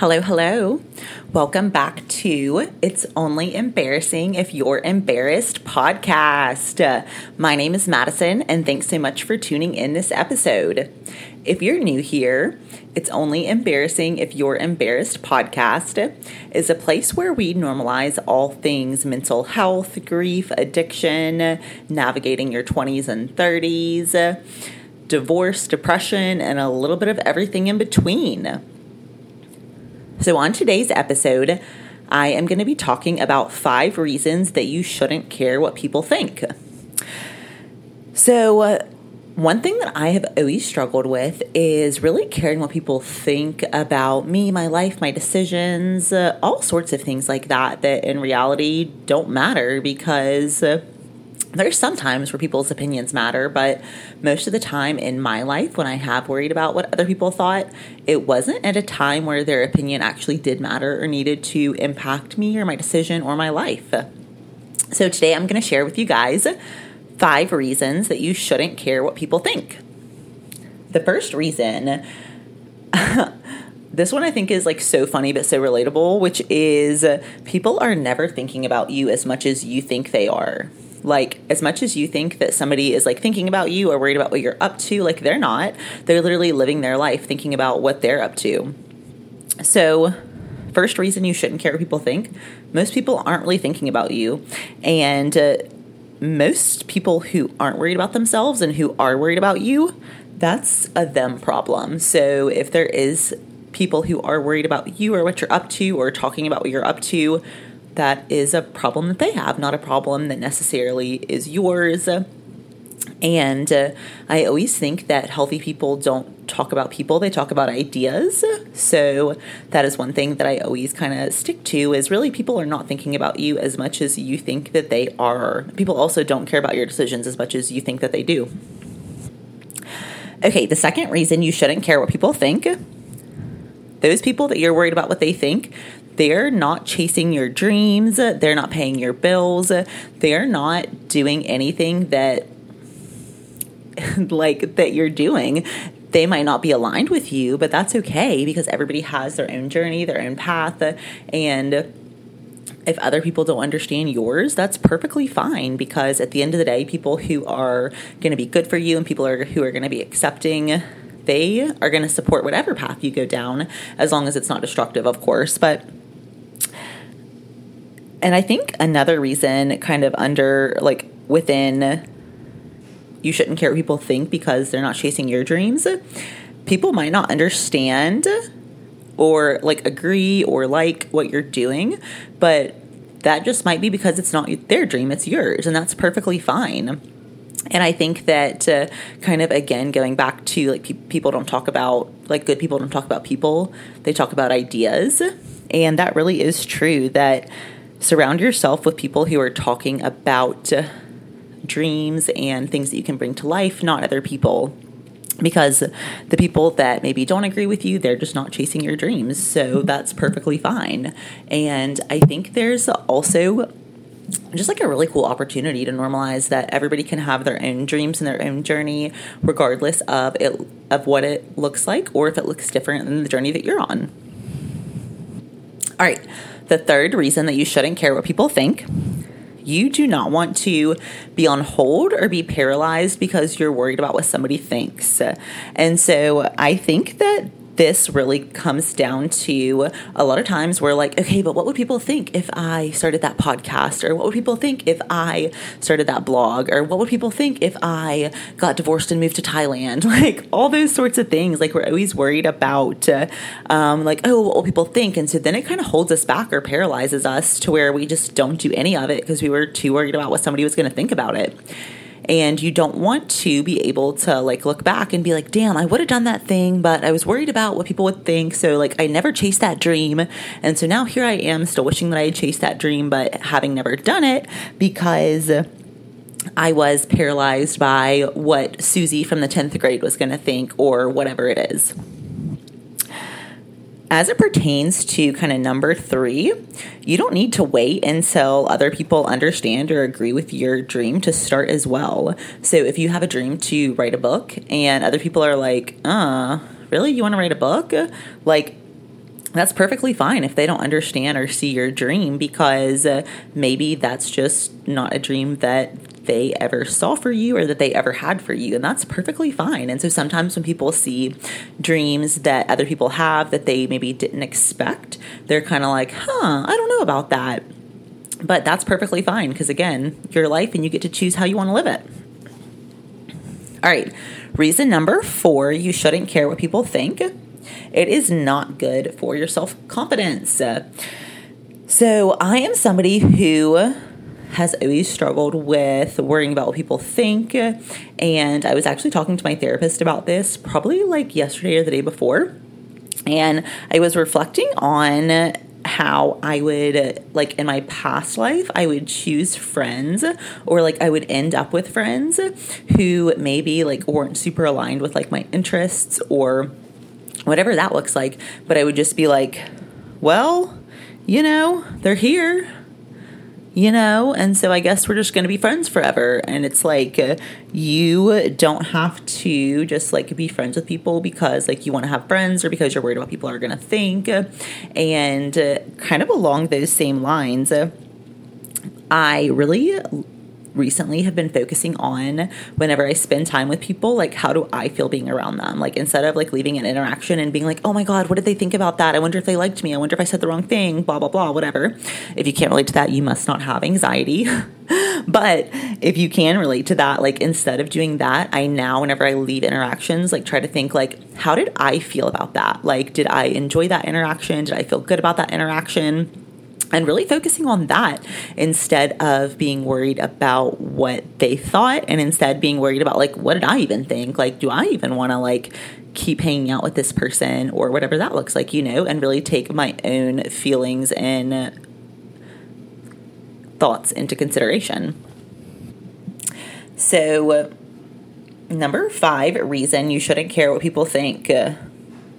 Hello, hello. Welcome back to It's Only Embarrassing If You're Embarrassed podcast. My name is Madison, and thanks so much for tuning in this episode. If you're new here, It's Only Embarrassing If You're Embarrassed podcast is a place where we normalize all things mental health, grief, addiction, navigating your 20s and 30s, divorce, depression, and a little bit of everything in between. So, on today's episode, I am going to be talking about five reasons that you shouldn't care what people think. So, uh, one thing that I have always struggled with is really caring what people think about me, my life, my decisions, uh, all sorts of things like that, that in reality don't matter because. Uh, there's some times where people's opinions matter, but most of the time in my life, when I have worried about what other people thought, it wasn't at a time where their opinion actually did matter or needed to impact me or my decision or my life. So today I'm going to share with you guys five reasons that you shouldn't care what people think. The first reason, this one I think is like so funny but so relatable, which is people are never thinking about you as much as you think they are like as much as you think that somebody is like thinking about you or worried about what you're up to like they're not. They're literally living their life thinking about what they're up to. So first reason you shouldn't care what people think most people aren't really thinking about you. And uh, most people who aren't worried about themselves and who are worried about you that's a them problem. So if there is people who are worried about you or what you're up to or talking about what you're up to that is a problem that they have, not a problem that necessarily is yours. And uh, I always think that healthy people don't talk about people, they talk about ideas. So that is one thing that I always kind of stick to is really people are not thinking about you as much as you think that they are. People also don't care about your decisions as much as you think that they do. Okay, the second reason you shouldn't care what people think those people that you're worried about what they think, they're not chasing your dreams, they're not paying your bills, they're not doing anything that like that you're doing they might not be aligned with you, but that's okay because everybody has their own journey, their own path. And if other people don't understand yours, that's perfectly fine because at the end of the day, people who are going to be good for you and people are, who are going to be accepting, they are going to support whatever path you go down as long as it's not destructive, of course. But and I think another reason, kind of under like within, you shouldn't care what people think because they're not chasing your dreams. People might not understand or like agree or like what you're doing, but that just might be because it's not their dream, it's yours, and that's perfectly fine. And I think that uh, kind of again going back to like pe- people don't talk about like good people don't talk about people, they talk about ideas. And that really is true that surround yourself with people who are talking about dreams and things that you can bring to life, not other people. Because the people that maybe don't agree with you, they're just not chasing your dreams. So that's perfectly fine. And I think there's also just like a really cool opportunity to normalize that everybody can have their own dreams and their own journey regardless of it of what it looks like or if it looks different than the journey that you're on. All right. The third reason that you shouldn't care what people think you do not want to be on hold or be paralyzed because you're worried about what somebody thinks. And so I think that this really comes down to a lot of times we're like, okay, but what would people think if I started that podcast? Or what would people think if I started that blog? Or what would people think if I got divorced and moved to Thailand? Like all those sorts of things. Like we're always worried about, uh, um, like, oh, what will people think? And so then it kind of holds us back or paralyzes us to where we just don't do any of it because we were too worried about what somebody was going to think about it and you don't want to be able to like look back and be like damn i would have done that thing but i was worried about what people would think so like i never chased that dream. And so now here i am still wishing that i had chased that dream but having never done it because I was paralyzed by what Susie from the 10th grade was going to think or whatever it is as it pertains to kind of number three, you don't need to wait until other people understand or agree with your dream to start as well. So if you have a dream to write a book and other people are like, uh, really? You want to write a book? Like, that's perfectly fine if they don't understand or see your dream because uh, maybe that's just not a dream that they ever saw for you or that they ever had for you. And that's perfectly fine. And so sometimes when people see dreams that other people have that they maybe didn't expect, they're kind of like, huh, I don't know about that. But that's perfectly fine because, again, your life and you get to choose how you want to live it. All right, reason number four you shouldn't care what people think it is not good for your self confidence. So, I am somebody who has always struggled with worrying about what people think. And I was actually talking to my therapist about this probably like yesterday or the day before. And I was reflecting on how I would, like in my past life, I would choose friends or like I would end up with friends who maybe like weren't super aligned with like my interests or whatever that looks like. But I would just be like, well, you know, they're here, you know, and so I guess we're just going to be friends forever. And it's like, uh, you don't have to just like be friends with people because like you want to have friends or because you're worried about people are going to think. And uh, kind of along those same lines, uh, I really recently have been focusing on whenever I spend time with people, like how do I feel being around them? Like instead of like leaving an interaction and being like, oh my God, what did they think about that? I wonder if they liked me. I wonder if I said the wrong thing, blah, blah, blah, whatever. If you can't relate to that, you must not have anxiety. but if you can relate to that, like instead of doing that, I now, whenever I leave interactions, like try to think like, how did I feel about that? Like, did I enjoy that interaction? Did I feel good about that interaction? And really focusing on that instead of being worried about what they thought and instead being worried about like what did i even think? Like do i even want to like keep hanging out with this person or whatever that looks like you know and really take my own feelings and thoughts into consideration. So number five reason you shouldn't care what people think uh,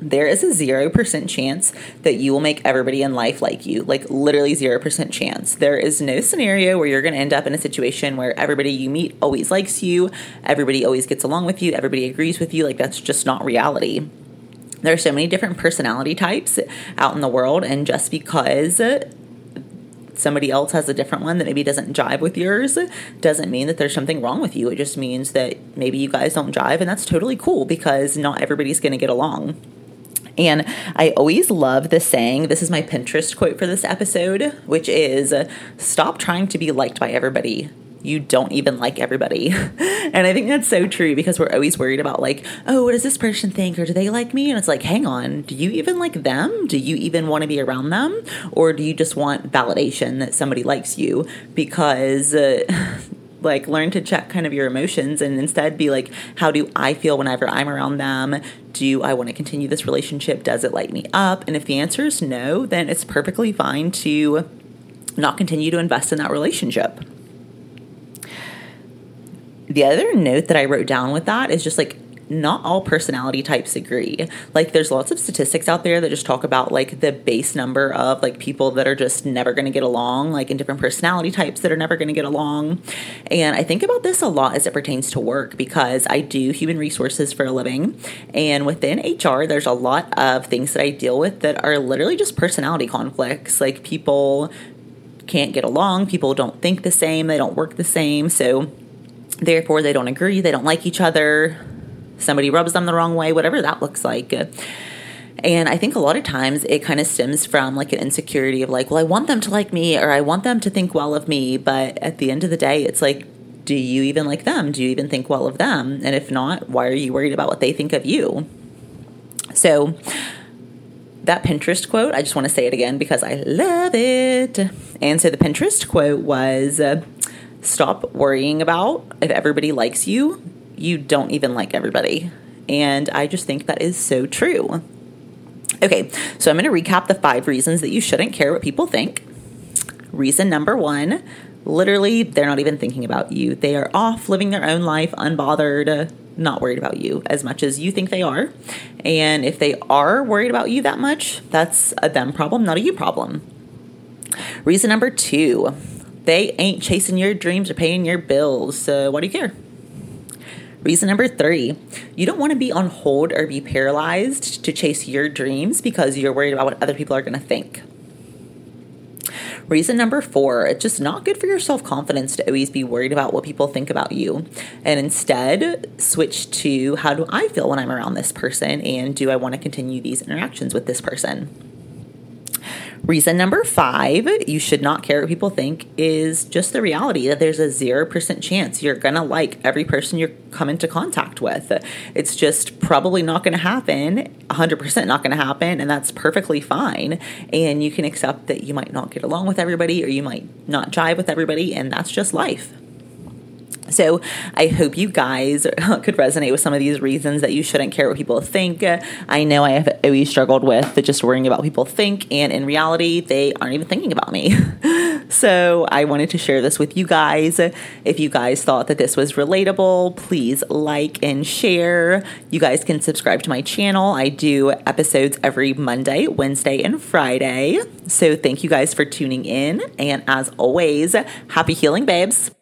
there is a 0% chance that you will make everybody in life like you. Like, literally 0% chance. There is no scenario where you're going to end up in a situation where everybody you meet always likes you, everybody always gets along with you, everybody agrees with you. Like, that's just not reality. There are so many different personality types out in the world, and just because somebody else has a different one that maybe doesn't jive with yours doesn't mean that there's something wrong with you. It just means that maybe you guys don't jive, and that's totally cool because not everybody's going to get along. And I always love the saying, this is my Pinterest quote for this episode, which is stop trying to be liked by everybody you don't even like everybody. and I think that's so true because we're always worried about, like, oh, what does this person think? Or do they like me? And it's like, hang on, do you even like them? Do you even want to be around them? Or do you just want validation that somebody likes you? Because. Uh, like learn to check kind of your emotions and instead be like how do i feel whenever i'm around them? Do i want to continue this relationship? Does it light me up? And if the answer is no then it's perfectly fine to not continue to invest in that relationship. The other note that i wrote down with that is just like not all personality types agree. Like there's lots of statistics out there that just talk about like the base number of like people that are just never going to get along, like in different personality types that are never going to get along. And I think about this a lot as it pertains to work because I do human resources for a living. And within HR, there's a lot of things that I deal with that are literally just personality conflicts. Like people can't get along, people don't think the same, they don't work the same. So therefore they don't agree, they don't like each other somebody rubs them the wrong way, whatever that looks like. And I think a lot of times it kind of stems from like an insecurity of like, well, I want them to like me or I want them to think well of me. But at the end of the day, it's like, do you even like them? Do you even think well of them? And if not, why are you worried about what they think of you? So, that Pinterest quote, I just want to say it again because I love it. And so the Pinterest quote was uh, stop worrying about if everybody likes you you don't even like everybody. And I just think that is so true. Okay, so I'm going to recap the five reasons that you shouldn't care what people think. Reason number one literally, they're not even thinking about you. They are off living their own life, unbothered, not worried about you as much as you think they are. And if they are worried about you that much, that's a them problem, not a you problem. Reason number two, they ain't chasing your dreams or paying your bills. So why do you care? Reason number three, you don't want to be on hold or be paralyzed to chase your dreams because you're worried about what other people are going to think. Reason number four, it's just not good for your self confidence to always be worried about what people think about you. And instead, switch to how do I feel when I'm around this person? And do I want to continue these interactions with this person? Reason number five, you should not care what people think, is just the reality that there's a 0% chance you're going to like every person you come into contact with. It's just probably not going to happen, 100% not going to happen, and that's perfectly fine. And you can accept that you might not get along with everybody or you might not jive with everybody, and that's just life. So I hope you guys could resonate with some of these reasons that you shouldn't care what people think. I know I have always struggled with just worrying about what people think, and in reality, they aren't even thinking about me. so I wanted to share this with you guys. If you guys thought that this was relatable, please like and share. You guys can subscribe to my channel. I do episodes every Monday, Wednesday, and Friday. So thank you guys for tuning in. And as always, happy healing, babes.